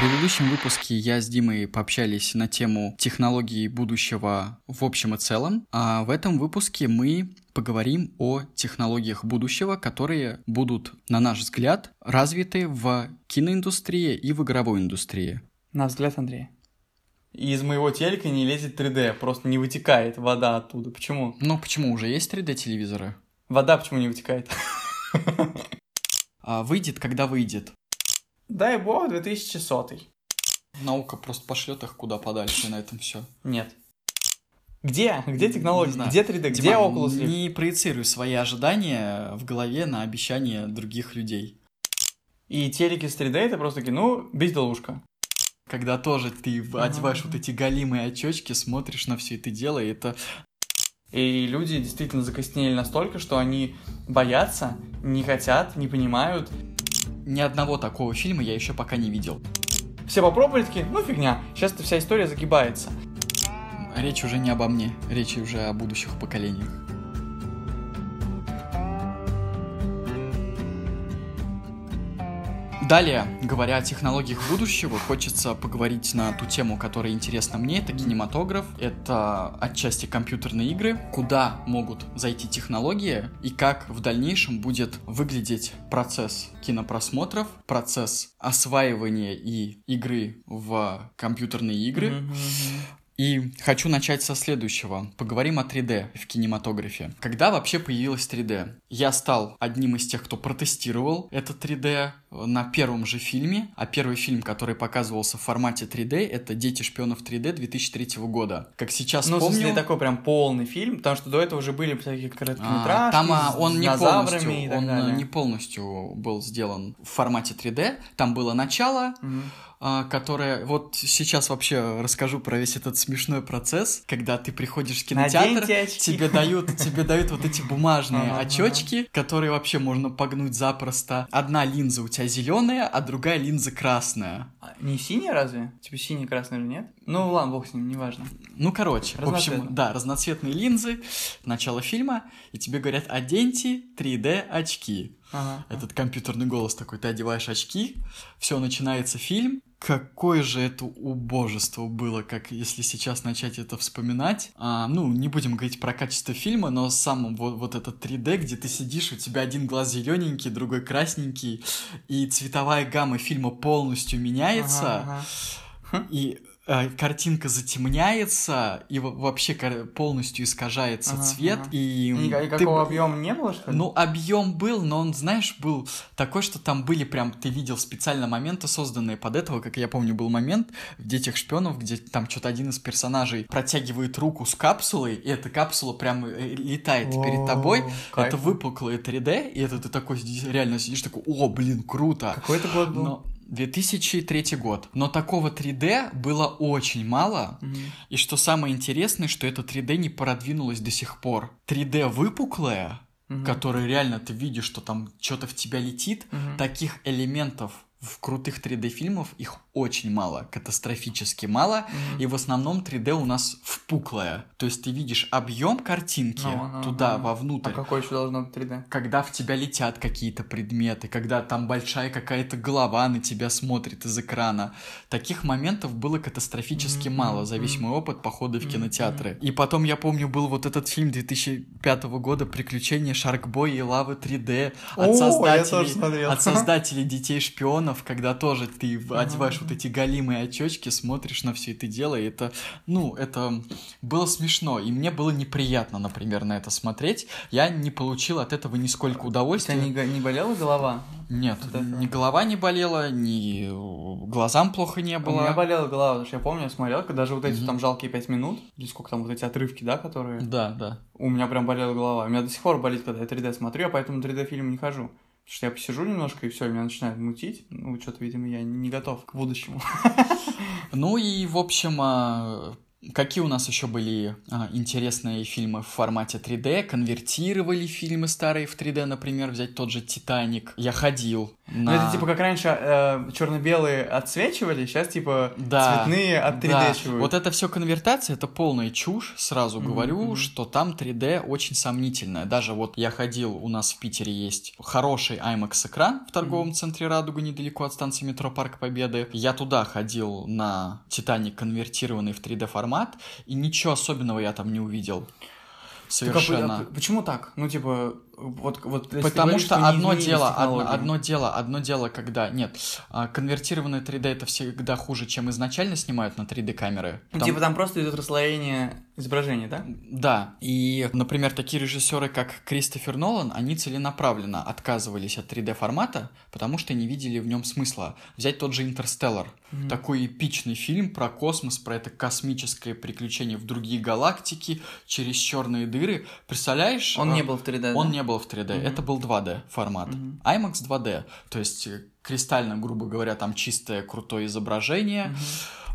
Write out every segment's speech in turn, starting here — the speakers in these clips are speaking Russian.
предыдущем выпуске я с Димой пообщались на тему технологий будущего в общем и целом, а в этом выпуске мы поговорим о технологиях будущего, которые будут, на наш взгляд, развиты в киноиндустрии и в игровой индустрии. На взгляд Андрея. Из моего телека не лезет 3D, просто не вытекает вода оттуда. Почему? Ну, почему? Уже есть 3D-телевизоры? Вода почему не вытекает? А выйдет, когда выйдет. Дай бог, 2100. Наука просто пошлет их куда подальше на этом все. Нет. Где? Где технологии? Где 3D? Где Дима, Oculus Rift? Не проецируй свои ожидания в голове на обещания других людей. И телеки с 3D это просто ну, безделушка. Когда тоже ты одеваешь вот эти голимые очечки, смотришь на все это дело, и это И люди действительно закоснели настолько, что они боятся, не хотят, не понимают. Ни одного такого фильма я еще пока не видел. Все попробовали такие, ну фигня, сейчас вся история загибается. Речь уже не обо мне, речь уже о будущих поколениях. Далее, говоря о технологиях будущего, хочется поговорить на ту тему, которая интересна мне. Это кинематограф, это отчасти компьютерные игры, куда могут зайти технологии и как в дальнейшем будет выглядеть процесс кинопросмотров, процесс осваивания и игры в компьютерные игры. Мгм. И хочу начать со следующего. Поговорим о 3D в кинематографе. Когда вообще появилось 3D? Я стал одним из тех, кто протестировал это 3D на первом же фильме, а первый фильм, который показывался в формате 3D, это «Дети шпионов 3D» 2003 года. Как сейчас Ну, помню... смысле, такой прям полный фильм, потому что до этого уже были всякие а, короткометражки там а, с он не динозаврами полностью, и так он далее. не полностью был сделан в формате 3D. Там было начало, Мгм. А, которая... Вот сейчас вообще расскажу про весь этот смешной процесс, когда ты приходишь в кинотеатр, тебе дают, тебе дают вот эти бумажные очечки, которые вообще можно погнуть запросто. Одна линза у тебя зеленая, а другая линза красная. А, Не синяя разве? Типа синий, красный или нет? Ну ладно, бог с ним, неважно. Ну, короче, в общем, да, разноцветные линзы, начало фильма, и тебе говорят, оденьте 3D очки. Ага. Этот компьютерный голос такой, ты одеваешь очки, все, начинается фильм. Какое же это убожество было, как если сейчас начать это вспоминать. А, ну, не будем говорить про качество фильма, но сам вот, вот этот 3D, где ты сидишь, у тебя один глаз зелененький, другой красненький, и цветовая гамма фильма полностью меняется, Ага, ага. и картинка затемняется, и во- вообще полностью искажается Ага, цвет, ага. и... Ты Никакого б- объема не было, что ли? ну, объем был, но он, знаешь, был такой, что там были прям, ты видел специально моменты, созданные под этого, как я помню, был момент в «Детях шпионов», где там что-то один из персонажей протягивает руку с капсулой, и эта капсула прям э, летает перед О, тобой, кайф. это выпуклое 3D, и это ты такой реально сидишь такой, о, блин, круто. Какой это год был? Но 2003 год. Но такого 3D было очень мало, Мгм. и что самое интересное, что это 3D не продвинулось до сих пор. 3D выпуклое, Мгм. которое реально ты видишь, что там что-то в тебя летит, Мгм. таких элементов в крутых 3D фильмов их очень мало, катастрофически мало, Мгм. и в основном 3D у нас впуклое. То есть ты видишь объем картинки Ну, ну, туда, ну. вовнутрь, А какой еще должно быть 3D? когда в тебя летят какие-то предметы, когда там большая какая-то голова на тебя смотрит из экрана. Таких моментов было катастрофически Мгм, мало, мгм, зависимый опыт похода в Мгм, кинотеатры. И потом, я помню, был вот этот фильм 2005 года «Приключения Шаркбоя и Лавы 3D» О, от я создателей, от создателей «Детей шпионов», когда тоже ты одеваешь вот эти голимые очечки, смотришь на все это дело, и это, ну, это было смешно, и мне было неприятно, например, на это смотреть. Я не получил от этого нисколько У тебя удовольствия. не, не болела голова? Нет, ни голова не болела, ни глазам плохо не У было. меня болела голова, потому что я помню, я смотрел, когда даже вот эти Мгм. там жалкие 5 минут, или сколько там вот эти отрывки, да, которые... Да, да. У меня прям болела голова. У меня до сих пор болит, когда я 3D смотрю, я поэтому 3D фильм не хожу. Что я посижу немножко, и все, меня начинает мутить. Ну, что-то, видимо, я не готов к будущему. Ну и, в общем, а, Какие у нас еще были а, интересные фильмы в формате 3D? Конвертировали фильмы старые в 3D, например, взять тот же Титаник. Я ходил на... Ну, это типа как раньше э, черно-белые отсвечивали, сейчас типа Да, цветные от 3D Да, вот это все конвертация, это полная чушь, сразу Мгм, говорю, мгм. что там 3D очень сомнительное. Даже вот я ходил, у нас в Питере есть хороший IMAX экран в торговом центре Радуга, недалеко от станции метро Парк Победы. Я туда ходил на Титаник конвертированный в 3D формат, и ничего особенного я там не увидел. Так, а Совершенно. а почему так? Ну, типа, вот... вот Потому говоришь, что не одно дело, одно, одно дело, одно дело, когда нет, а, конвертированное 3D это всегда хуже, чем изначально снимают на 3D камеры. Ну, типа там просто идет расслоение изображения, да? Да, и, например, такие режиссеры, как Кристофер Нолан, они целенаправленно отказывались от 3D формата, потому что не видели в нем смысла. Взять тот же Интерстеллар, Мгм. такой эпичный фильм про космос, про это космическое приключение в другие галактики через черные дыры. Представляешь? Он а, не был в 3D, Он да? не был в 3D, Мгм. это был 2D формат. Мгм. IMAX 2D, то есть э, кристально, грубо говоря, там чистое крутое изображение, Мгм.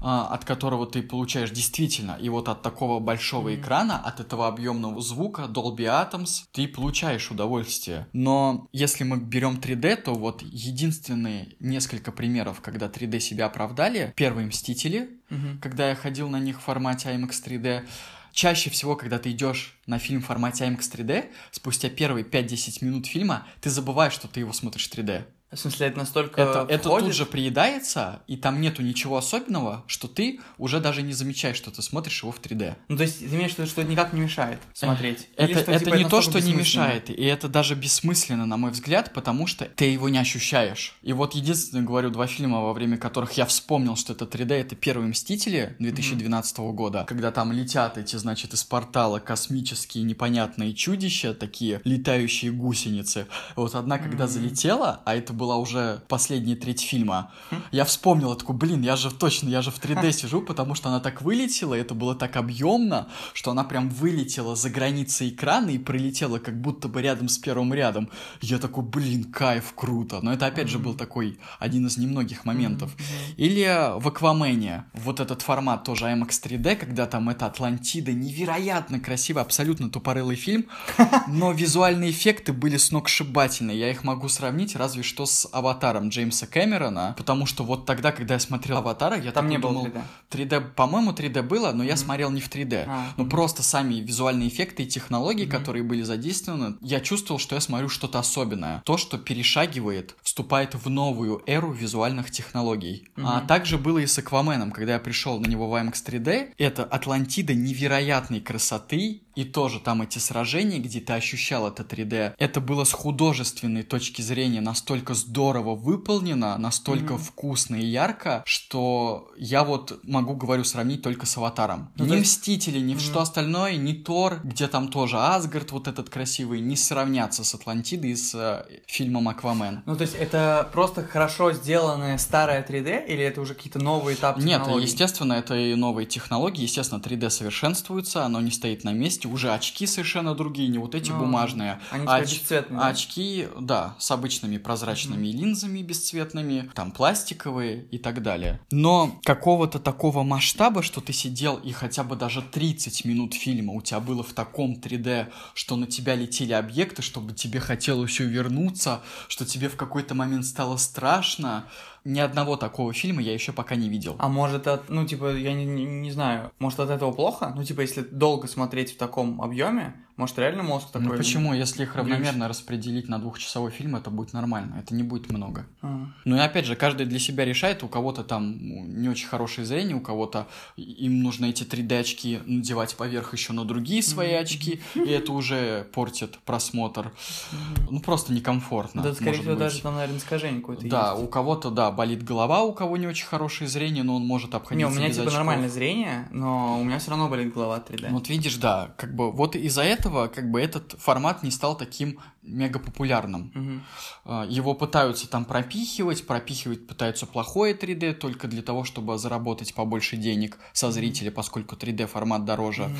А, от которого ты получаешь действительно, и вот от такого большого Мгм. экрана, от этого объемного звука Dolby Atoms, ты получаешь удовольствие. Но если мы берем 3D, то вот единственные несколько примеров, когда 3D себя оправдали, первые Мстители, Мгм. когда я ходил на них в формате IMAX 3D, чаще всего, когда ты идешь на фильм в формате IMAX 3D, спустя первые 5-10 минут фильма, ты забываешь, что ты его смотришь в 3D. В смысле, это настолько Это, это тут же приедается, и там нету ничего особенного, что ты уже даже не замечаешь, что ты смотришь его в 3D. Ну, то есть, ты имеешь в виду, что это никак не мешает смотреть? Или Это, что, это типа, не то, что не мешает, и это даже бессмысленно, на мой взгляд, потому что ты его не ощущаешь. И вот единственное, говорю, два фильма, во время которых я вспомнил, что это 3D, это «Первые Мстители» 2012 года, когда там летят эти, значит, из портала космические непонятные чудища, такие летающие гусеницы. Вот одна, когда Мгм. залетела, а это была уже последняя треть фильма, Хм. я вспомнил, я такой, блин, я же точно, я же в 3D сижу, потому что она так вылетела, это было так объемно, что она прям вылетела за границы экрана и пролетела как будто бы рядом с первым рядом. Я такой, блин, кайф, круто. Но это опять же был такой один из немногих моментов. Или в Аквамене, вот этот формат тоже IMAX 3D, когда там это Атлантида, невероятно красиво, абсолютно тупорылый фильм, но визуальные эффекты были сногсшибательные. Я их могу сравнить разве что с Аватаром Джеймса Кэмерона, потому что вот тогда, когда я смотрел Аватара, я Там не было думал, 3D. 3D, по-моему, 3D было, но я смотрел не в 3D. А, Ну мгм. просто сами визуальные эффекты и технологии, Мгм. которые были задействованы, я чувствовал, что я смотрю что-то особенное. То, что перешагивает, вступает в новую эру визуальных технологий. А Мгм. также было и с Акваменом, когда я пришел на него в IMAX 3D. Это Атлантида невероятной красоты, и тоже там эти сражения, где ты ощущал это 3D. Это было с художественной точки зрения настолько здорово выполнено, настолько Мгм. вкусно и ярко, что я вот могу, говорю, сравнить только с Аватаром. Ну, ни есть- Мстители, ни Мгм. что остальное, ни Тор, где там тоже Асгард вот этот красивый, не сравнятся с Атлантидой и с э, фильмом Аквамен. Ну, то есть, это просто хорошо сделанная старая 3D, или это уже какие-то новые этапы Нет, естественно, это и новые технологии, естественно, 3D совершенствуется, оно не стоит на месте, уже очки совершенно другие, не вот эти Ну, бумажные. Они а оч- бесцветные? Очки, да, с обычными прозрачными линзами бесцветными, там пластиковые и так далее. Но какого-то такого масштаба, что ты сидел и хотя бы даже 30 минут фильма у тебя было в таком 3D, что на тебя летели объекты, чтобы тебе хотелось увернуться, что тебе в какой-то момент стало страшно. Ни одного такого фильма я еще пока не видел. А может, от, ну, типа, я не, не, не знаю, может, от этого плохо? Ну, типа, если долго смотреть в таком объеме, может, реально мозг такой... Ну почему, если их равномерно распределить на двухчасовой фильм, это будет нормально, это не будет много. А. Ну и опять же, каждый для себя решает, у кого-то там ну, не очень хорошее зрение, у кого-то им нужно эти 3D очки надевать поверх еще на другие свои Мгм. очки, и это уже портит просмотр. Ну просто некомфортно. Да, скорее всего, быть. даже там, наверное, искажение какое-то Да, есть. у кого-то, да, болит голова, у кого не очень хорошее зрение, но он может Не, обходиться у меня, типа, очков. нормальное зрение, но у меня все равно болит голова от 3D. Вот видишь, да, как бы вот из-за этого как бы этот формат не стал таким мега популярным. Мгм. А, Его пытаются там пропихивать, пропихивать пытаются плохое 3D только для того, чтобы заработать побольше денег со зрителя, поскольку 3D формат дороже. Мгм.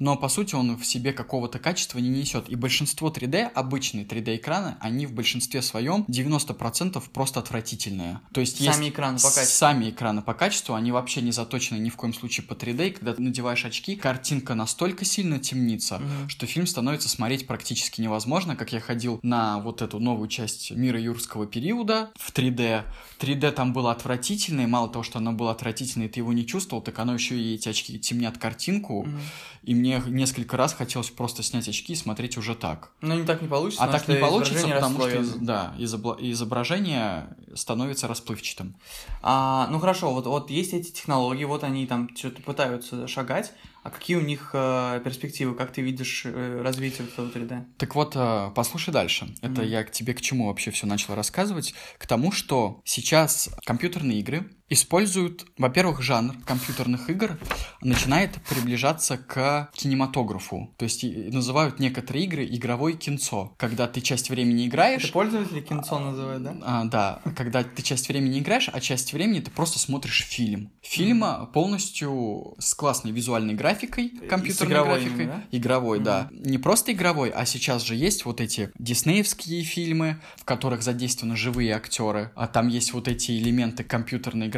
Но по сути он в себе какого-то качества не несет. И большинство 3D, обычные 3D экраны, они в большинстве своем 90% просто отвратительные. То есть Сами есть экраны по качеству. Сами экраны по качеству, они вообще не заточены ни в коем случае по 3D. И когда ты надеваешь очки, картинка настолько сильно темнится, Мгм. что фильм становится смотреть практически невозможно, как я ходил на вот эту новую часть мира юрского периода в 3D. 3D там было отвратительное, мало того, что оно было отвратительное, и ты его не чувствовал, так оно еще и эти очки темнят картинку, Мгм. и мне несколько раз хотелось просто снять очки и смотреть уже так. Но не так не получится, А так не получится, потому что да, изображение становится расплывчатым. А, ну хорошо, вот, вот есть эти технологии, вот они там что-то пытаются шагать, а какие у них э, перспективы, как ты видишь э, развитие этого 3D? Так вот, э, послушай дальше. Это Мгм. я к тебе к чему вообще все начал рассказывать? К тому, что сейчас компьютерные игры используют, во-первых, жанр компьютерных игр начинает приближаться к кинематографу. То есть называют некоторые игры игровой кинцо. Когда ты часть времени играешь, Это пользователи кинцо называют, да? а, да, когда ты часть времени играешь, а часть времени ты просто смотришь фильм. Фильм а, полностью с классной визуальной графикой, компьютерной игровой графикой. именно, Игровой, да. Не просто игровой, а сейчас же есть вот эти диснеевские фильмы, в которых задействованы живые актеры. А там есть вот эти элементы компьютерной графики.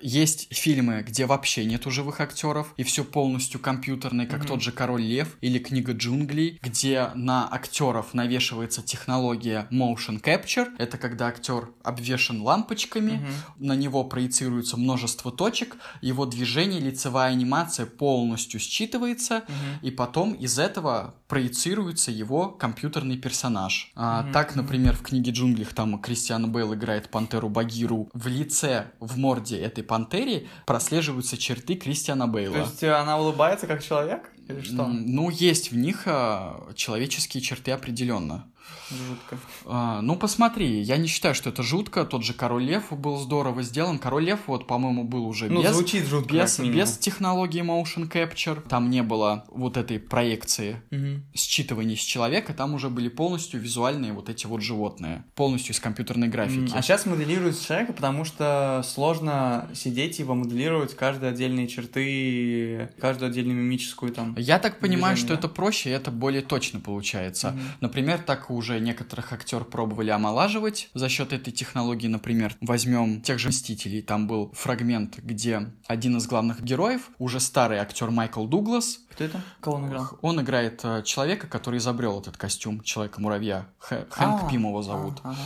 Есть фильмы, где вообще нету живых актеров, и все полностью компьютерное, как Мгм. тот же Король Лев или Книга джунглей, где на актеров навешивается технология motion capture. Это когда актер обвешен лампочками, Мгм. на него проецируется множество точек, его движение, лицевая анимация полностью считывается, Мгм. и потом из этого проецируется его компьютерный персонаж. А, Мгм, Так, например, в книге джунглях там Кристиан Бейл играет пантеру Багиру. В лице, в морде этой пантере прослеживаются черты Кристиана Бейла. То есть э, она улыбается как человек? Или что? Ну, есть в них а, человеческие черты определенно. Жутко. А, ну, посмотри, я не считаю, что это жутко. Тот же Король Лев был здорово сделан. Король Лев, вот, по-моему, был уже Ну, без, звучит жутко, без, без технологии motion capture. Там не было вот этой проекции Мгм. считывания с человека. Там уже были полностью визуальные вот эти вот животные. Полностью из компьютерной графики. А сейчас моделируют человека, потому что сложно сидеть и помоделировать каждые отдельные черты, каждую отдельную мимическую там. Я так понимаю, Движение, что да? это проще, и это более точно получается. Мгм. Например, так уже некоторых актер пробовали омолаживать за счет этой технологии. Например, возьмем тех же Мстителей. Там был фрагмент, где один из главных героев, уже старый актер Майкл Дуглас, Кто это? Кого он играл? он играет э, человека, который изобрел этот костюм Человека-муравья. Хэ- Хэнк А, Пим его зовут. а, ага.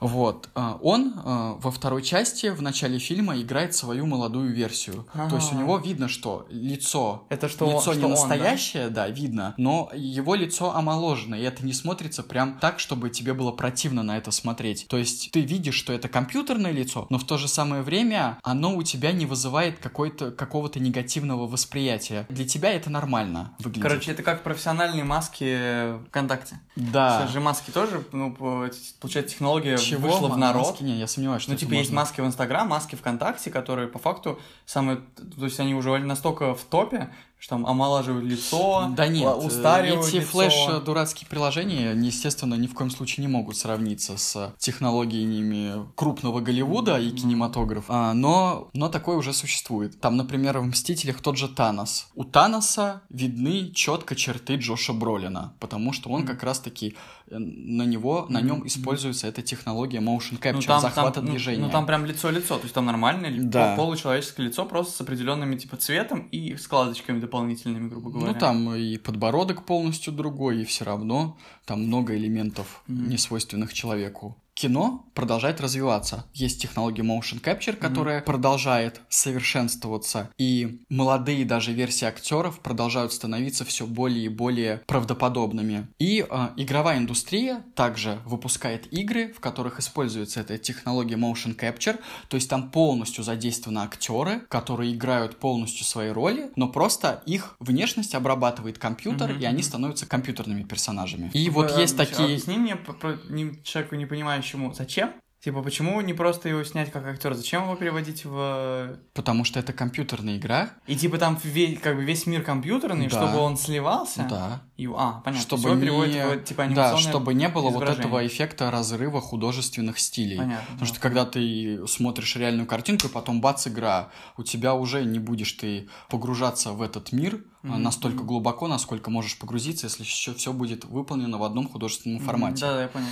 Вот. э, Он э, во второй части, в начале фильма, играет свою молодую версию. То есть у Ага. него видно, что лицо Это что, он- лицо что не он, да? настоящее, да? видно, но его лицо омоложено, и это не смотрится прям так, чтобы тебе было противно на это смотреть. То есть ты видишь, что это компьютерное лицо, но в то же самое время оно у тебя не вызывает какой-то, какого-то негативного восприятия. Для тебя это нормально выглядит. Короче, это как профессиональные маски ВКонтакте. да. Сейчас же маски тоже, ну, по- получается, технология Чего? вышла в народ. маски? Не, я сомневаюсь, что Ну, типа, есть можно. маски в Инстаграм, маски ВКонтакте, которые по факту самые... То есть они уже настолько в топе, что там омолаживают лицо, Да нет, ла- устаривают эти лицо. флеш-дурацкие приложения, естественно, ни в коем случае не могут сравниться с технологиями крупного Голливуда и кинематографа, А, но, но такое уже существует. Там, например, в «Мстителях» тот же Танос. У Таноса видны четко черты Джоша Бролина, потому что он как раз-таки э, на него, на нем используется эта технология motion capture, Ну, там, захвата там, ну, движения. Ну, там прям лицо-лицо, то есть там нормальное Да. пол- получеловеческое лицо, просто с определенными типа цветом и складочками дополнительными, грубо говоря. Ну, там и подбородок полностью другой, и все равно там много элементов, Мгм. не свойственных человеку. Кино продолжает развиваться. Есть технология motion capture, которая продолжает совершенствоваться, и молодые даже версии актеров продолжают становиться все более и более правдоподобными. И э, игровая индустрия также выпускает игры, в которых используется эта технология motion capture, то есть там полностью задействованы актеры, которые играют полностью свои роли, но просто их внешность обрабатывает компьютер, Мгм, и они становятся компьютерными персонажами. И Вы, вот э, есть такие... Объясни мне, про- не- человеку не понимающему, зачем? Типа, почему не просто его снять как актер? Зачем его переводить в... Потому что это компьютерная игра. И типа там весь, как бы весь мир компьютерный, Да. чтобы он сливался? Да. И, а, понятно. Чтобы не... переводит типа, да, чтобы не было вот этого эффекта разрыва художественных стилей. Понятно. Потому что да. когда ты смотришь реальную картинку, и потом бац, игра, у тебя уже не будешь ты погружаться в этот мир Мгм, настолько глубоко, насколько можешь погрузиться, если еще все будет выполнено в одном художественном формате. Да, да, я понял.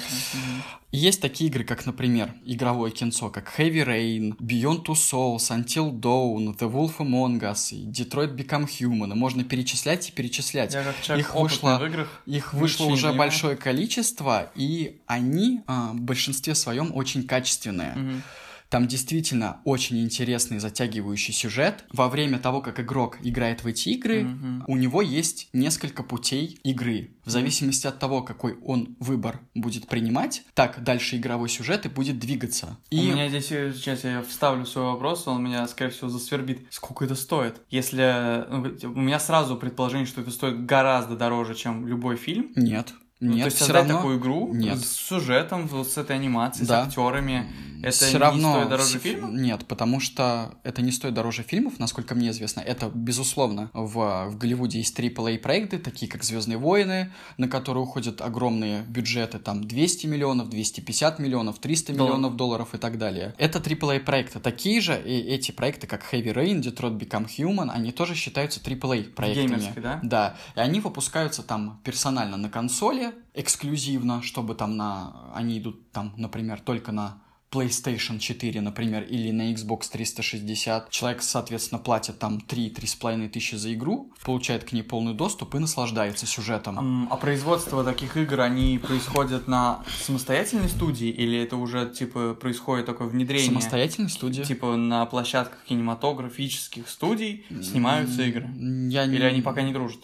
И Есть такие игры, как, например, игровое кинцо, как Heavy Rain, Beyond Two Souls, Until Dawn, The Wolf Among Us, Detroit Become Human. И можно перечислять и перечислять. Я как человек Их вышло- в играх. Их вышло уже понимаю. большое количество, и они а, в большинстве своем очень качественные. Мгм. Там действительно очень интересный затягивающий сюжет. Во время того, как игрок играет в эти игры, Мгм. у него есть несколько путей игры. В зависимости от того, какой он выбор будет принимать, так дальше игровой сюжет и будет двигаться. И У меня здесь, э, сейчас я вставлю свой вопрос, он меня, скорее всего, засвербит. Сколько это стоит? Если... ну, у меня сразу предположение, что это стоит гораздо дороже, чем любой фильм. нет, Ну, нет, то есть все создать равно такую игру Нет. с сюжетом, с этой анимацией, Да. с актерами, это Всё не равно стоит дороже фильма? Нет, потому что это не стоит дороже фильмов, насколько мне известно. Это, безусловно, в, в Голливуде есть AAA проекты, такие как Звездные войны, на которые уходят огромные бюджеты, там 200 миллионов, 250 миллионов, 300 Долларов. миллионов долларов и так далее. Это AAA проекты. Такие же, и эти проекты, как Heavy Rain, Detroit Become Human, они тоже считаются AAA проектами. Геймерской, да? Да, и они выпускаются там персонально на консоли, эксклюзивно, чтобы там на... Они идут там, например, только на PlayStation 4, например, или на Xbox 360. Человек, соответственно, платит там 3-3,5 тысячи за игру, получает к ней полный доступ и наслаждается сюжетом. А производство таких игр, они происходят на самостоятельной студии или это уже, типа, происходит такое внедрение? Самостоятельная студия. Типа на площадках кинематографических студий снимаются игры? Я не- Или они пока не дружат?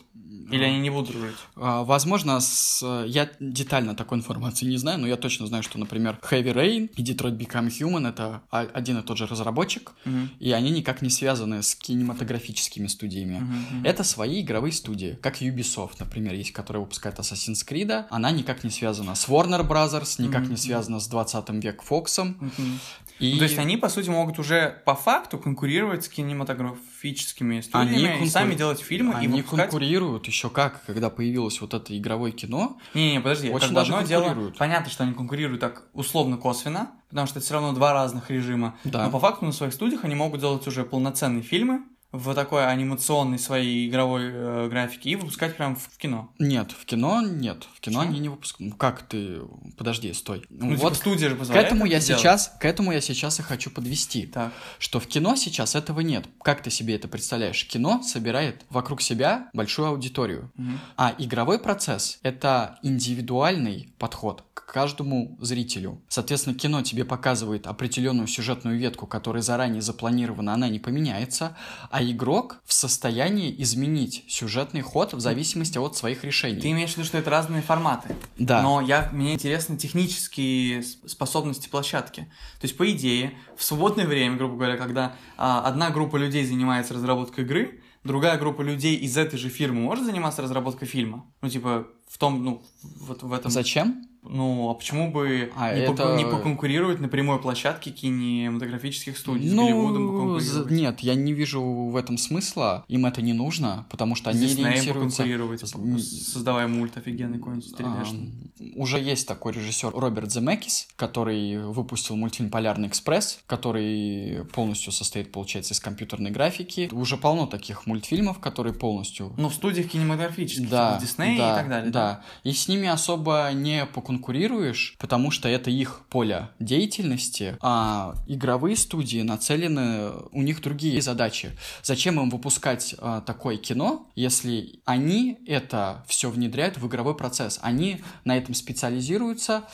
Или они не будут дружить? А, Возможно, с... я детально такой информации не знаю, но я точно знаю, что, например, Heavy Rain и Detroit Become Human — это а- один и тот же разработчик, Мгм. и они никак не связаны с кинематографическими студиями. Мгм. Это свои игровые студии, как Ubisoft, например, есть, которая выпускает Assassin's Creed. Она никак не связана с Warner Brothers, никак Мгм. не связана с 20 век Фоксом. Мгм. И Ну, то есть они, по сути, могут уже по факту конкурировать с кинематографическими студиями и конкур- сами делать фильмы и они выпускать... конкурируют еще как, когда появилось вот это игровое кино. Не-не, подожди, Очень бы даже одно дело... Понятно, что они конкурируют так условно-косвенно, потому что это все равно два разных режима. Да. Но по факту на своих студиях они могут делать уже полноценные фильмы в такой анимационной своей игровой э, графике и выпускать прям в, в кино. Нет, в кино нет. В кино Почему? они не выпускают. Ну как ты... Подожди, стой. Ну, вот типа, студия же к позволяет этому я делать. сейчас, к этому я сейчас и хочу подвести. Так. что в кино сейчас этого нет. Как ты себе это представляешь? Кино собирает вокруг себя большую аудиторию. Мгм. А игровой процесс — это индивидуальный подход к каждому зрителю. Соответственно, кино тебе показывает определенную сюжетную ветку, которая заранее запланирована, она не поменяется, а игрок в состоянии изменить сюжетный ход в зависимости от своих решений. Ты имеешь в виду, что это разные форматы? Да. Но я, мне интересны технические способности площадки. То есть, по идее, в свободное время, грубо говоря, когда а, одна группа людей занимается разработкой игры, другая группа людей из этой же фирмы может заниматься разработкой фильма? Ну, типа, в том, ну, вот в этом... Зачем? Ну, а почему бы А не, это- поку- не поконкурировать на прямой площадке кинематографических студий? С Голливудом Ну, поконкурировать? нет, я не вижу в этом смысла. Им это не нужно, потому что они Диснеем ориентируются... поконкурировать, С- создавая мульт офигенный какой-нибудь 3D-шный. А, Уже есть такой режиссер Роберт Земекис, который выпустил мультфильм «Полярный экспресс», который полностью состоит, получается, из компьютерной графики. Уже полно таких мультфильмов, которые полностью... Ну, в студиях кинематографических, Да, типа Дисней да, и так далее. Да, и с ними особо не поконкурируешь, потому что это их поле деятельности, а игровые студии нацелены, у них другие задачи. Зачем им выпускать а, такое кино, если они это все внедряют в игровой процесс? Они на этом специализируются,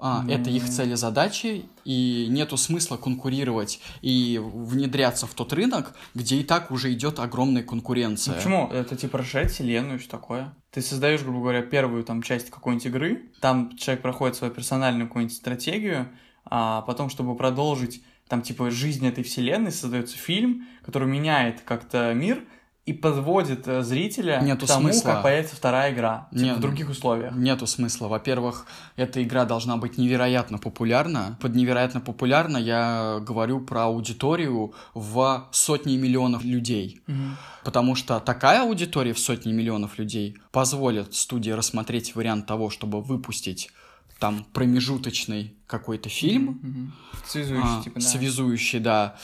а, это их цели задачи, и нету смысла конкурировать и внедряться в тот рынок, где и так уже идет огромная конкуренция. Ну, почему? Это типа расширять вселенную, что такое. Ты создаешь, грубо говоря, первую там часть какой-нибудь игры, там человек проходит свою персональную какую-нибудь стратегию, а потом, чтобы продолжить там типа жизнь этой вселенной, создается фильм, который меняет как-то мир, и подводит э, зрителя Нету к тому, смысла. как появится вторая игра типа, Нет. в других условиях. Нету смысла. Во-первых, эта игра должна быть невероятно популярна. Под невероятно популярна я говорю про аудиторию в сотни миллионов людей. Мгм. Потому что такая аудитория в сотни миллионов людей позволит студии рассмотреть вариант того, чтобы выпустить там промежуточный какой-то фильм, Мгм. Связующий, а, типа, да. связующий, да.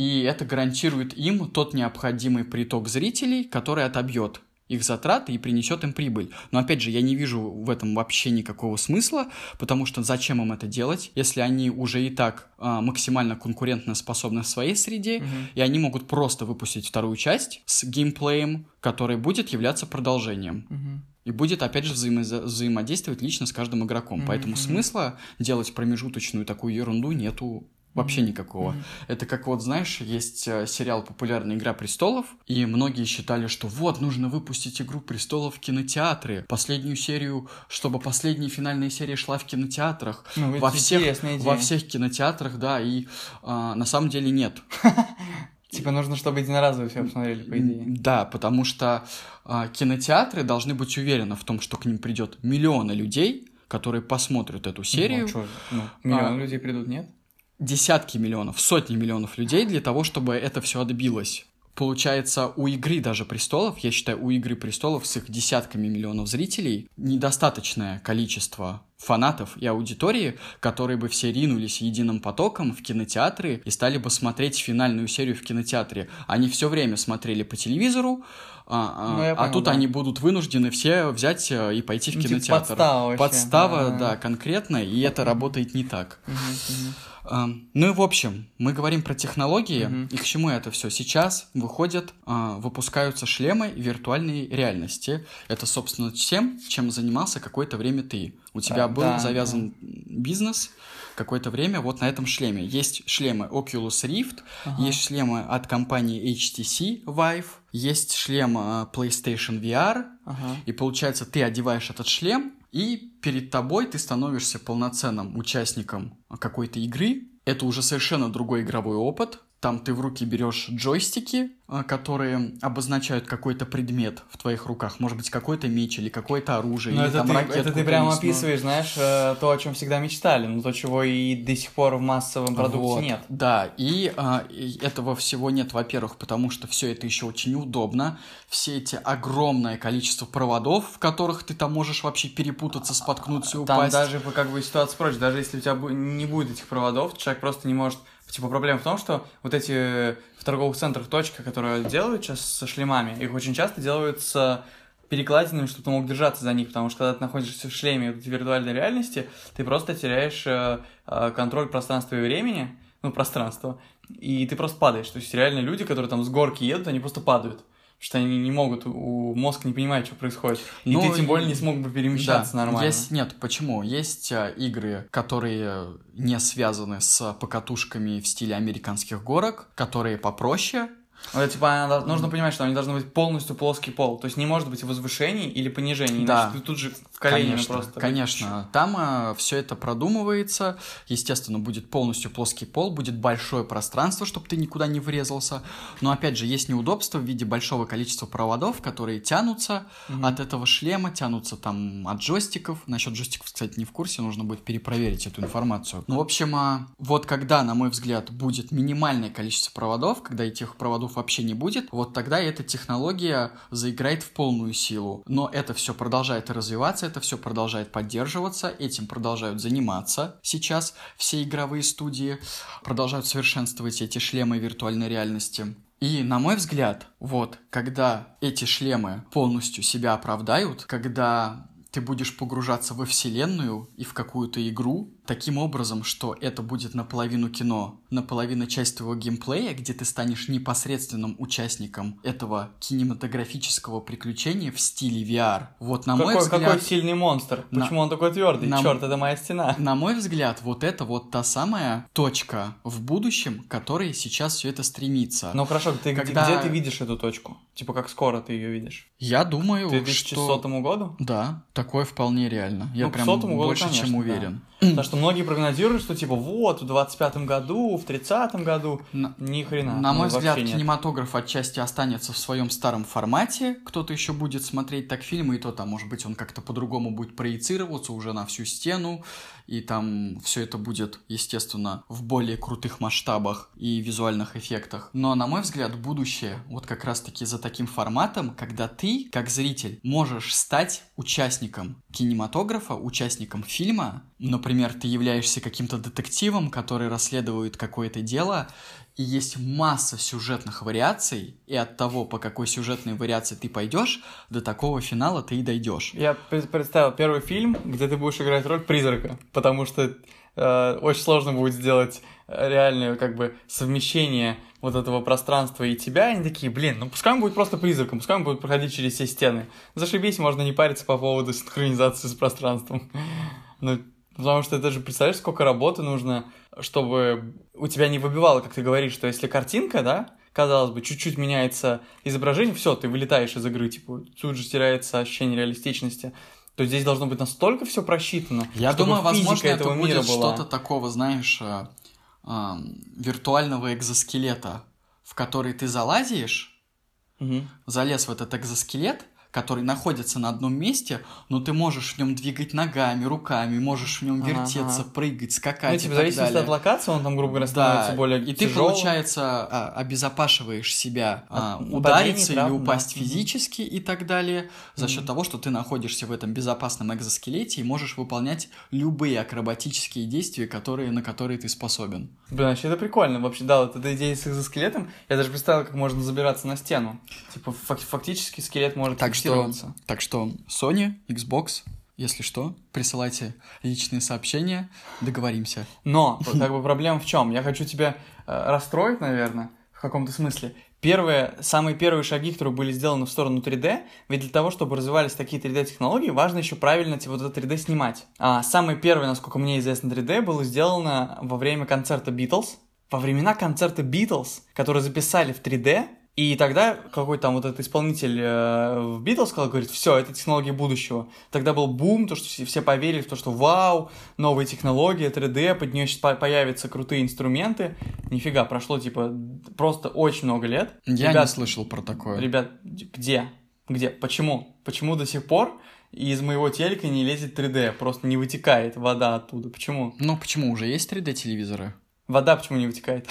И это гарантирует им тот необходимый приток зрителей, который отобьет их затраты и принесет им прибыль. Но опять же, я не вижу в этом вообще никакого смысла, потому что зачем им это делать, если они уже и так а, максимально конкурентно способны в своей среде, Мгм. и они могут просто выпустить вторую часть с геймплеем, который будет являться продолжением. Мгм. И будет, опять же, взаимо- взаимодействовать лично с каждым игроком. Мгм, Поэтому смысла делать промежуточную такую ерунду нету вообще никакого. мгм. Это как вот, знаешь, есть э, сериал популярный «Игра престолов», и многие считали, что вот, нужно выпустить «Игру престолов» в кинотеатры, последнюю серию, чтобы последняя финальная серия шла в кинотеатрах, Ну, во всех, во всех кинотеатрах, да, и а, на самом деле нет. Типа нужно, чтобы единоразово все посмотрели, по идее. Да, потому что а, кинотеатры должны быть уверены в том, что к ним придет миллионы людей, которые посмотрят эту серию, Ну, а чё, ну, миллион А. людей придут, нет? Десятки миллионов, сотни миллионов людей для того, чтобы это все отбилось. Получается, у «Игры» даже «Престолов», я считаю, у «Игры престолов» с их десятками миллионов зрителей недостаточное количество фанатов и аудитории, которые бы все ринулись единым потоком в кинотеатры и стали бы смотреть финальную серию в кинотеатре. Они все время смотрели по телевизору, а, а- Ну, а понял, тут да. они будут вынуждены все взять э, и пойти в Ну, типа кинотеатр. подстава вообще. Подстава, Ага. да, конкретная, и это работает не так. Мгм, мгм. А, Ну и в общем, мы говорим про технологии, Мгм. и к чему это все. Сейчас выходят, а, выпускаются шлемы виртуальной реальности. Это, собственно, тем, чем занимался какое-то время ты. У тебя А, был да, завязан бизнес какое-то время вот на этом шлеме. Есть шлемы Oculus Rift, Ага. есть шлемы от компании HTC Vive, есть шлем а, PlayStation VR, Ага. и получается, ты одеваешь этот шлем, и перед тобой ты становишься полноценным участником какой-то игры. Это уже совершенно другой игровой опыт. Там ты в руки берешь джойстики, а, которые обозначают какой-то предмет в твоих руках. Может быть, какой-то меч или какое-то оружие. Ну, или это там ты, ракетку это ты прямо описываешь, знаешь, э, то, о чем всегда мечтали, но то, чего и до сих пор в массовом продукте Вот, нет. Да, и, а, и этого всего нет, во-первых, потому что все это еще очень неудобно. Все эти огромное количество проводов, в которых ты там можешь вообще перепутаться, споткнуться и Там упасть. даже как бы ситуация проще. Даже если у тебя не будет этих проводов, человек просто не может... Типа проблема в том, что вот эти в торговых центрах точка, которые делают сейчас со шлемами, их очень часто делают с перекладинами, чтобы ты мог держаться за них, потому что когда ты находишься в шлеме этой виртуальной реальности, ты просто теряешь э, э, контроль пространства и времени, ну, пространства, и ты просто падаешь. То есть реально люди, которые там с горки едут, они просто падают. Что они не могут, у мозг не понимает, что происходит. И Ну ты тем более не смог бы перемещаться Да, нормально. Есть, нет, почему? Есть а, игры, которые не связаны с покатушками в стиле американских горок, которые попроще. Ну, это, типа, она нужно понимать, что они должны быть полностью плоский пол. То есть не может быть возвышений или понижений. Да. Иначе ты тут же в колени конечно, просто. конечно. Там все это продумывается. Естественно, будет полностью плоский пол, будет большое пространство, чтобы ты никуда не врезался. Но опять же, есть неудобства в виде большого количества проводов, которые тянутся Мгм. от этого шлема, тянутся там от джойстиков. Насчет джойстиков, кстати, не в курсе, нужно будет перепроверить эту информацию. Ну, в общем, а, вот когда, на мой взгляд, будет минимальное количество проводов, когда этих проводов вообще не будет, вот тогда эта технология заиграет в полную силу. Но это все продолжает развиваться, это все продолжает поддерживаться, этим продолжают заниматься сейчас все игровые студии, продолжают совершенствовать эти шлемы виртуальной реальности. И, на мой взгляд, вот, когда эти шлемы полностью себя оправдают, когда ты будешь погружаться во вселенную и в какую-то игру таким образом, что это будет наполовину кино, наполовину часть твоего геймплея, где ты станешь непосредственным участником этого кинематографического приключения в стиле VR. Вот на мой какой, взгляд... какой сильный монстр. На- Почему он такой твердый? на- Черт, это моя стена. На мой взгляд, вот это вот та самая точка в будущем, к которой сейчас все это стремится. Ну хорошо, ты, Когда- где, ты видишь эту точку? Типа, как скоро ты ее видишь? Я думаю, К 2100 что... году? Да, такое вполне реально. Я Ну, прям сотому году, больше чем конечно, да. Потому что многие прогнозируют, что типа вот, в 25-м году, в 30-м году, На- ни хрена. На ну, мой вообще взгляд, нет. кинематограф отчасти останется в своем старом формате. Кто-то еще будет смотреть так фильмы, и то там, может быть, он как-то по-другому будет проецироваться уже на всю стену, и там все это будет, естественно, в более крутых масштабах и визуальных эффектах. Но, на мой взгляд, будущее вот как раз-таки за таким форматом, когда ты, как зритель, можешь стать участником кинематографа, участником фильма. Например, ты являешься каким-то детективом, который расследует какое-то дело, и есть масса сюжетных вариаций, и от того, по какой сюжетной вариации ты пойдешь, до такого финала ты и дойдешь. Я пр- представил первый фильм, где ты будешь играть роль призрака, потому что э, очень сложно будет сделать э, реальное как бы совмещение вот этого пространства и тебя, они такие, блин, ну пускай он будет просто призраком, пускай он будет проходить через все стены. Зашибись, можно не париться по поводу синхронизации с пространством. Ну, потому что это же, представляешь, сколько работы нужно, чтобы у тебя не выбивало, как ты говоришь, что если картинка, да, казалось бы, чуть-чуть меняется изображение, все, ты вылетаешь из игры, типа, тут же теряется ощущение реалистичности. То здесь должно быть настолько все просчитано, Я чтобы думаю, возможно, это этого мира будет что-то такого, знаешь, э, ам, виртуального экзоскелета, в который ты залазишь, Мгм. залез в этот экзоскелет, который находится на одном месте, но ты можешь в нем двигать ногами, руками, можешь в нем вертеться, ага. прыгать, скакать Ну, и типа, в так зависимости далее. от локации, он там, грубо говоря, Да, становится более и ты, тяжелым. получается, а, обезопашиваешь себя а, От удариться или упасть да. физически и так далее, за счет Мгм. того, что ты находишься в этом безопасном экзоскелете и можешь выполнять любые акробатические действия, которые, на которые ты способен. Блин, вообще это прикольно. Вообще, да, вот эта идея с экзоскелетом, я даже представил, как можно забираться на стену. Типа, фак- фактически скелет может Так что, так что Sony, Xbox, если что, присылайте личные сообщения, договоримся. Но, как бы проблема в чем? Я хочу тебя э, расстроить, наверное, в каком-то смысле. Первые, самые первые шаги, которые были сделаны в сторону 3D, ведь для того, чтобы развивались такие 3D-технологии, важно еще правильно типа, вот это 3D снимать. А самое первое, насколько мне известно, 3D было сделано во время концерта Beatles. Во времена концерта Beatles, которые записали в 3D, и тогда какой-то там вот этот исполнитель э, в Beatles сказал, говорит, все, это технологии будущего. Тогда был бум, то, что все, все поверили в то, что вау, новые технологии, 3D, под нее сейчас появятся крутые инструменты. Нифига, прошло типа просто очень много лет. Я Ребят, не слышал про такое. Ребят, где? Где? Почему? Почему до сих пор из моего телека не лезет 3D? Просто не вытекает вода оттуда. Почему? Ну, почему? Уже есть 3D-телевизоры? Вода почему не вытекает?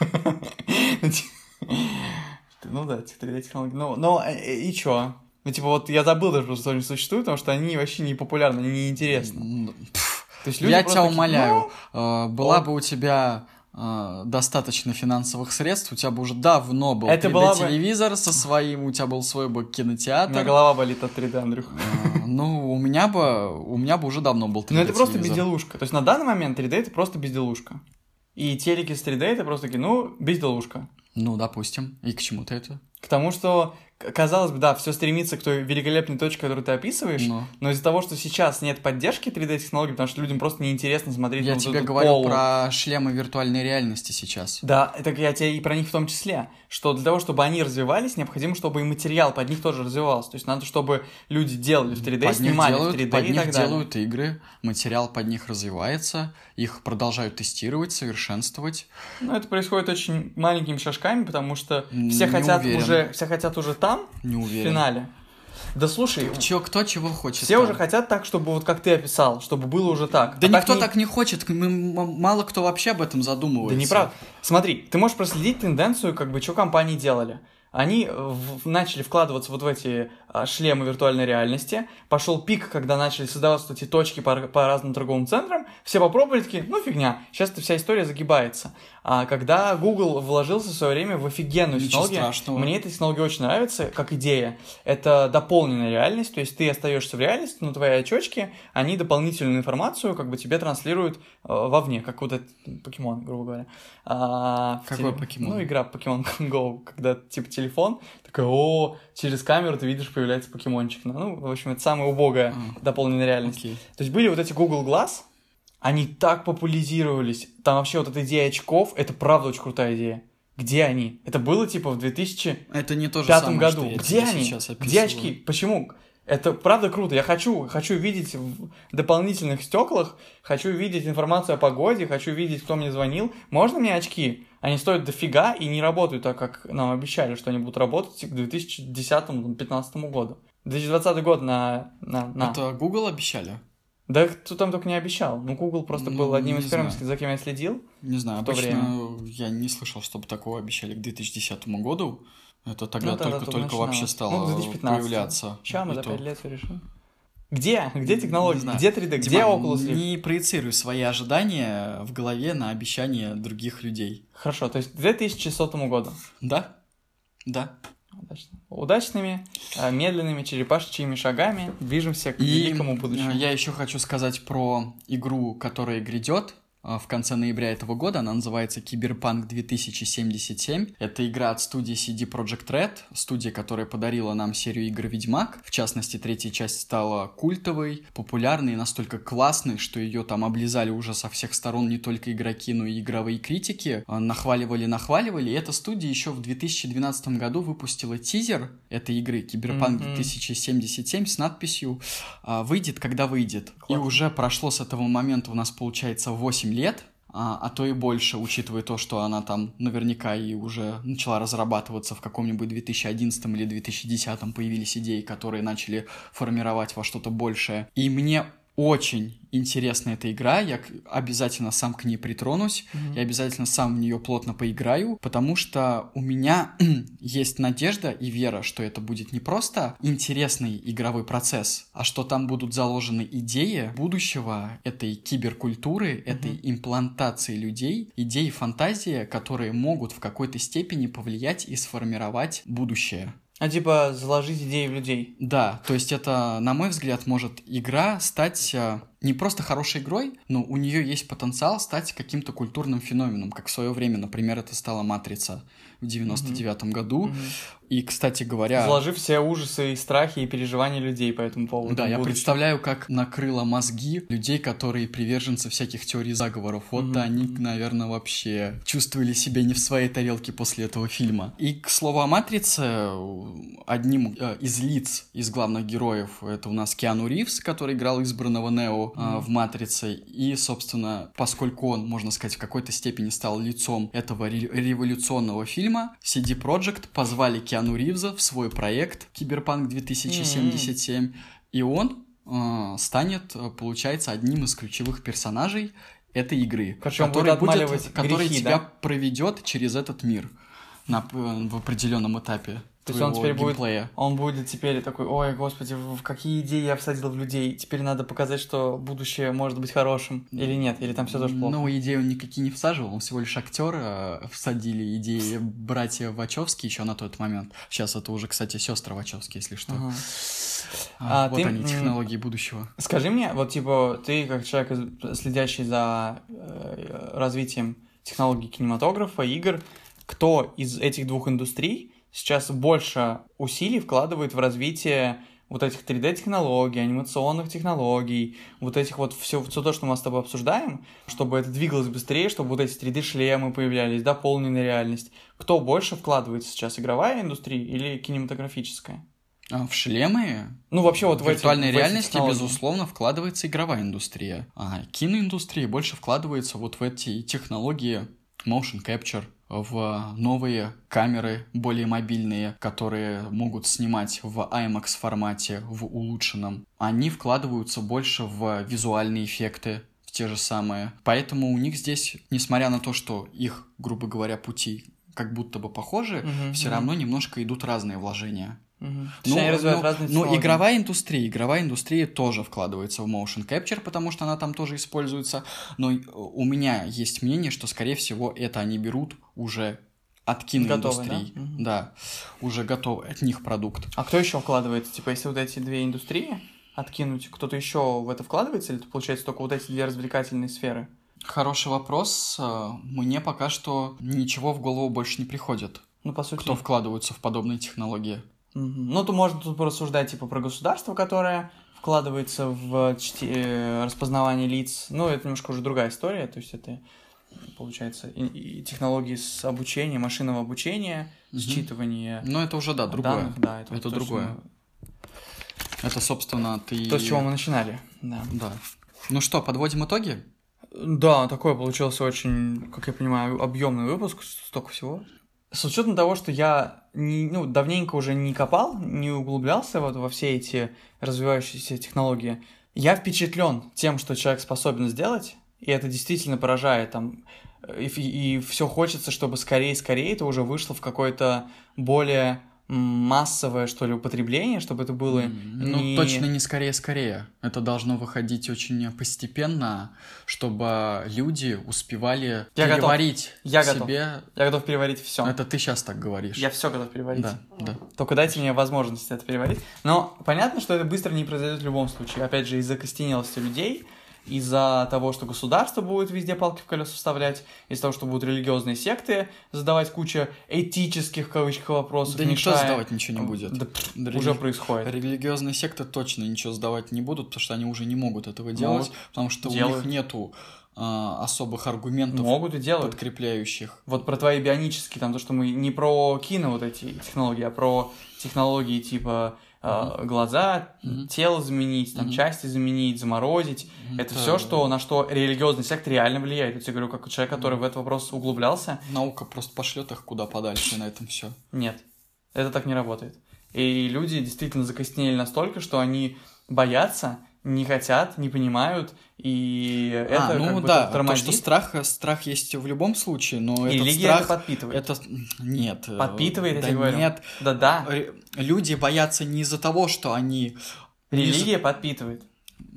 Ну да, 3D технологии. Ну, но э, и чё? Ну, типа, вот я забыл даже, что они существуют, потому что они вообще не популярны, они неинтересны. М, То есть Я просто тебя умоляю, «Ну, э, была о. бы у тебя э, достаточно финансовых средств, у тебя бы уже давно был Это была бы- 3D-телевизор со своим, у тебя был свой бы У меня кинотеатр. голова болит от 3D, Андрюх. Э, Ну, у меня бы, у меня бы уже давно был 3D Ну, это просто телевизор. безделушка. То есть на данный момент 3D это просто безделушка. И телеки с 3D это просто ну, безделушка. Ну, допустим. И к чему ты это? К тому, что, казалось бы, да, все стремится к той великолепной точке, которую ты описываешь, Ну. но из-за того, что сейчас нет поддержки 3D-технологий, потому что людям просто неинтересно смотреть Я на вот тебе говорю полу. про шлемы виртуальной реальности сейчас. Да, это я тебе и про них в том числе, что для того, чтобы они развивались, необходимо, чтобы и материал под них тоже развивался. То есть надо, чтобы люди делали в 3D, под снимали делают, в 3D под и них так далее. делают игры, материал под них развивается, их продолжают тестировать, совершенствовать. Но это происходит очень маленькими шажками, потому что все не хотят уверен. уже, все хотят уже там, Не в уверен. финале. Да слушай, Чё, кто чего хочет? все там? уже хотят так, чтобы вот как ты описал, чтобы было уже так. Да А никто не- так не хочет, мы- мало кто вообще об этом задумывается. Да неправда. Смотри, ты можешь проследить тенденцию, как бы, что компании делали. Они в- начали вкладываться вот в эти а, шлемы виртуальной реальности. Пошел пик, когда начали создаваться эти точки по, по разным торговым центрам. Все попробовали, такие, ну фигня, сейчас вся история загибается. А когда Google вложился в свое время в офигенную Ничего технологию, страшного. мне эта технология очень нравится, как идея. Это дополненная реальность, то есть ты остаешься в реальности, но твои очечки, они дополнительную информацию как бы тебе транслируют э, вовне, как вот этот покемон, грубо говоря. А, Какой покемон? Ну, игра Pokemon Go, когда типа телефон, такой, о, через камеру ты видишь, появляется покемончик. Ну, в общем, это самая убогая А. дополненная реальность. Окей. То есть были вот эти Google Glass, они так популяризировались. Там вообще вот эта идея очков, это правда очень крутая идея. Где они? Это было типа в 2000 Это не то же самое, году. что я Где они? сейчас Где очки? Почему? Это правда круто. Я хочу, хочу видеть в дополнительных стеклах, хочу видеть информацию о погоде, хочу видеть, кто мне звонил. Можно мне очки? Они стоят дофига и не работают так, как нам обещали, что они будут работать к 2010-2015 году. 2020 год на, на, на. Это Google обещали? Да кто там только не обещал. Ну, Google просто Ну, был одним из первых, знаю. за кем я следил. Не знаю, обычно я не слышал, чтобы такого обещали к 2010 году. Это тогда Ну, тогда только-только только вообще начиналось. стало Ну, к 2015. появляться. Сейчас мы за. 5 лет все решим. Где? Где технологии? Где 3D? Где Дима, Oculus Rift? Не проецируй свои ожидания в голове на обещания других людей. Хорошо, то есть к 2100 году. Да? Да. Удачно. Удачными, э, медленными черепашечьими шагами движемся к И великому будущему. э, я еще хочу сказать про игру, которая грядет в конце ноября этого года. Она называется Киберпанк 2077. Это игра от студии CD Projekt Red, студия, которая подарила нам серию игр Ведьмак. В частности, третья часть стала культовой, популярной и настолько классной, что ее там облизали уже со всех сторон не только игроки, но и игровые критики. Э, Нахваливали, нахваливали. И эта студия еще в 2012 году выпустила тизер этой игры Киберпанк Мгм. 2077 с надписью а, «Выйдет, когда выйдет». И уже прошло с этого момента у нас, получается, 8 лет, а, а то и больше, учитывая то, что она там наверняка и уже начала разрабатываться в каком-нибудь 2011 или 2010 появились идеи, которые начали формировать во что-то большее. И мне очень интересна эта игра, я обязательно сам к ней притронусь, Мгм. я обязательно сам в нее плотно поиграю, потому что у меня есть надежда и вера, что это будет не просто интересный игровой процесс, а что там будут заложены идеи будущего этой киберкультуры, этой имплантации людей, идеи, фантазии, которые могут в какой-то степени повлиять и сформировать будущее. А типа заложить идеи в людей. Да, то есть это, на мой взгляд, может игра стать э, не просто хорошей игрой, но у нее есть потенциал стать каким-то культурным феноменом, как в свое время, например, это стала «Матрица» в 99 году. Мгм. И, кстати говоря... Заложив все ужасы и страхи и переживания людей по этому поводу. Да, я будущем. представляю, как накрыло мозги людей, которые приверженцы всяких теорий заговоров. Вот Мгм. они, наверное, вообще чувствовали себя не в своей тарелке после этого фильма. И, к слову о «Матрице», одним э, из лиц, из главных героев, это у нас Киану Ривз, который играл избранного Нео э, в «Матрице». И, собственно, поскольку он, можно сказать, в какой-то степени стал лицом этого ре- революционного фильма, CD Projekt позвали Киану Ривза в свой проект «Киберпанк 2077», и он э, станет, э, получается, одним из ключевых персонажей этой игры, он который, будет отмаливать который грехи, тебя да? проведет через этот мир на, п- в определенном этапе То есть он теперь будет- геймплея. Он будет теперь такой, ой, господи, в какие идеи я всадил в людей. Теперь надо показать, что будущее может быть хорошим. Или нет, или там все тоже плохо. Ну, идеи он никакие не всаживал, он всего лишь актер. э, Всадили идеи братья Вачовски еще на тот момент. Сейчас это уже, кстати, сестры Вачовски, если что. Ага. А, А вот ты, они, технологии будущего. Скажи мне, вот типа ты как человек, следящий за э, развитием технологий кинематографа, игр, кто из этих двух индустрий сейчас больше усилий вкладывает в развитие вот этих 3D-технологий, анимационных технологий, вот этих вот все, все то, что мы с тобой обсуждаем, чтобы это двигалось быстрее, чтобы вот эти 3D-шлемы появлялись, дополненная реальность. Кто больше вкладывает сейчас, игровая индустрия или кинематографическая? А в шлемы Ну, вообще вот в в эти- виртуальной в эти реальности, технологии. безусловно, вкладывается игровая индустрия. А киноиндустрия больше вкладывается вот в эти технологии motion capture, в новые камеры, более мобильные, которые могут снимать в IMAX формате, в улучшенном. Они вкладываются больше в визуальные эффекты, в те же самые. Поэтому у них здесь, несмотря на то, что их, грубо говоря, пути как будто бы похожи, Мгм, все мгм. равно немножко идут разные вложения. Мгм. Точнее, они развивают ну, разные ну, игровая индустрия, игровая индустрия тоже вкладывается в motion capture, потому что она там тоже используется. Но э, у меня есть мнение, что, скорее всего, это они берут уже от киноиндустрии. Готовый, да? Да, уже готовый от них продукт. А кто еще вкладывается? Типа, если вот эти две индустрии откинуть, кто-то еще в это вкладывается, или это получается только вот эти две развлекательные сферы? Хороший вопрос. Э, Мне пока что ничего в голову больше не приходит, Ну, по сути. кто вкладывается в подобные технологии. Ну, то можно тут порассуждать, типа, про государство, которое вкладывается в чти- э, распознавание лиц. Ну, это немножко уже другая история, то есть это, получается, и, и технологии с обучением, машинного обучения, Мгм. считывания Но это уже, да, другое. данных, да, это, вот Это то, что другое. мы- Это, собственно, ты... То, с чего мы начинали. Да. Да. Ну что, подводим итоги? Да, такой получился очень, как я понимаю, объемный выпуск, столько всего. С учетом того, что я не, ну, давненько уже не копал, не углублялся вот во все эти развивающиеся технологии, я впечатлен тем, что человек способен сделать, и это действительно поражает там. И, и все хочется, чтобы скорее-скорее это уже вышло в какой-то более массовое, что ли, употребление, чтобы это было Ну, не... точно не скорее-скорее. Это должно выходить очень постепенно, чтобы люди успевали я переварить готов. Я себе... Готов. Я готов переварить все. Это ты сейчас так говоришь. Я все готов переварить. Да, да. Только дайте мне возможность это переварить. Но понятно, что это быстро не произойдет в любом случае. Опять же, из-за костенелости людей, из-за того, что государство будет везде палки в колеса вставлять, из-за того, что будут религиозные секты задавать кучу этических, в кавычках, вопросов. Да мешая... никто задавать ничего не будет. Да, уже рели... происходит. Религиозные секты точно ничего задавать не будут, потому что они уже не могут этого делать, могут. потому что делают. у них нету а, особых аргументов могут и делают. подкрепляющих. Вот про твои бионические, там то, что мы не про кино вот эти технологии, а про технологии типа mm-hmm. глаза, mm-hmm. тело заменить, там mm-hmm. части заменить, заморозить. Mm-hmm. Это все, что на что религиозный сектор реально влияет. Я тебе говорю, как человек, который mm-hmm. в этот вопрос углублялся. Наука просто пошлет их куда подальше на этом все. Нет, это так не работает. И люди действительно закоснели настолько, что они боятся не хотят, не понимают, и а, это ну как бы да, тормозит. то, что страх, страх есть в любом случае, но и этот страх... это подпитывает. Это... Нет. Э, подпитывает, да я тебе говорю. нет. Да-да. Люди боятся не из-за того, что они... Религия из... подпитывает.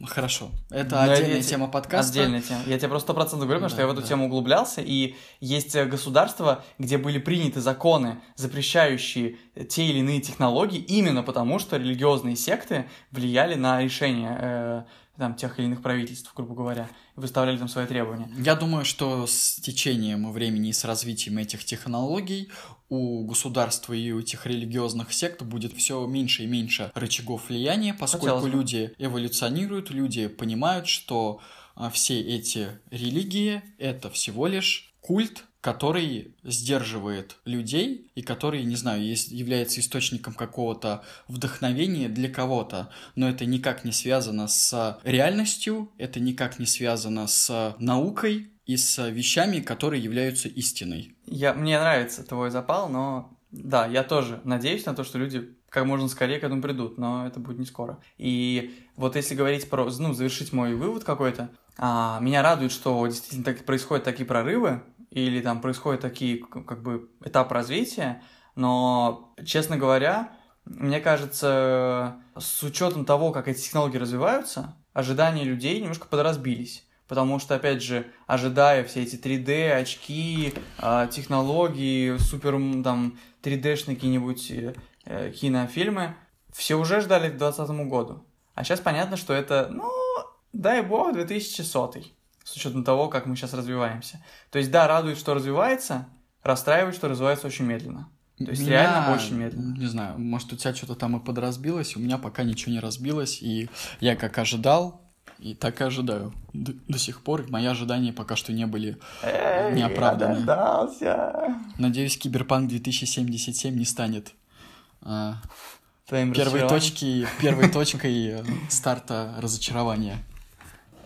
Хорошо. Это Но отдельная это тема подкаста. Отдельная тема. Я тебе просто сто процентов говорю, потому да, что я в эту да. тему углублялся, и есть э, государства, где были приняты законы, запрещающие те или иные технологии, именно потому, что религиозные секты влияли на решение э, там, тех или иных правительств, грубо говоря, и выставляли там свои требования. Я думаю, что с течением времени и с развитием этих технологий у государства и у этих религиозных сект будет все меньше и меньше рычагов влияния, поскольку люди эволюционируют, люди понимают, что а, все эти религии это всего лишь культ, который сдерживает людей и который, не знаю, является источником какого-то вдохновения для кого-то, но это никак не связано с реальностью, это никак не связано с наукой и с вещами, которые являются истиной. Я, мне нравится твой запал, но да, я тоже надеюсь на то, что люди как можно скорее к этому придут, но это будет не скоро. И вот если говорить про, ну, завершить мой вывод какой-то, а, меня радует, что действительно так, происходят такие прорывы, или там происходят такие, как бы, этапы развития, но, честно говоря, мне кажется, с учетом того, как эти технологии развиваются, ожидания людей немножко подразбились. Потому что, опять же, ожидая все эти 3D, очки, а, технологии, супер там 3D-шные какие-нибудь э, кинофильмы, все уже ждали к 2020 году. А сейчас понятно, что это, ну, дай бог, 2100 с учетом того, как мы сейчас развиваемся. То есть, да, радует, что развивается, расстраивает, что развивается очень медленно. То есть меня, реально очень медленно. Не знаю, может у тебя что-то там и подразбилось, у меня пока ничего не разбилось, и я как ожидал, и так и ожидаю. До, до сих пор мои ожидания пока что не были Эй, неоправданы. Я дождался. Надеюсь, Киберпанк 2077 не станет а, первой точки, первой точкой старта разочарования.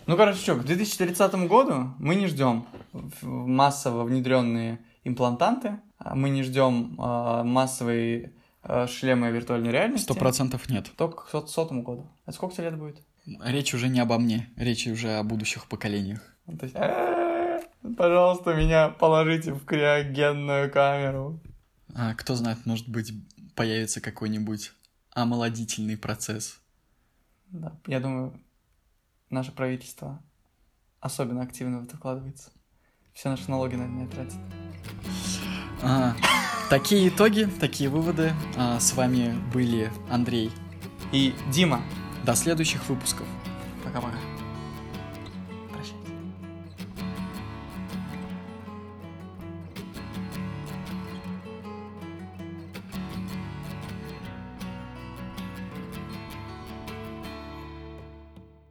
Ну, короче, что, к 2030 году мы не ждем массово внедренные имплантанты, а мы не ждем э, массовые э, шлемы виртуальной реальности. Сто процентов нет. Только к сотому году. А сколько тебе лет будет? Речь уже не обо мне, речь уже о будущих поколениях. То есть, «Э, пожалуйста, меня положите в криогенную камеру. А, кто знает, может быть, появится какой-нибудь омолодительный процесс. Да, я думаю, наше правительство особенно активно в это вкладывается. Все наши налоги на это не тратит. А, такие итоги, такие выводы. А, с вами были Андрей и Дима. До следующих выпусков. Пока-пока.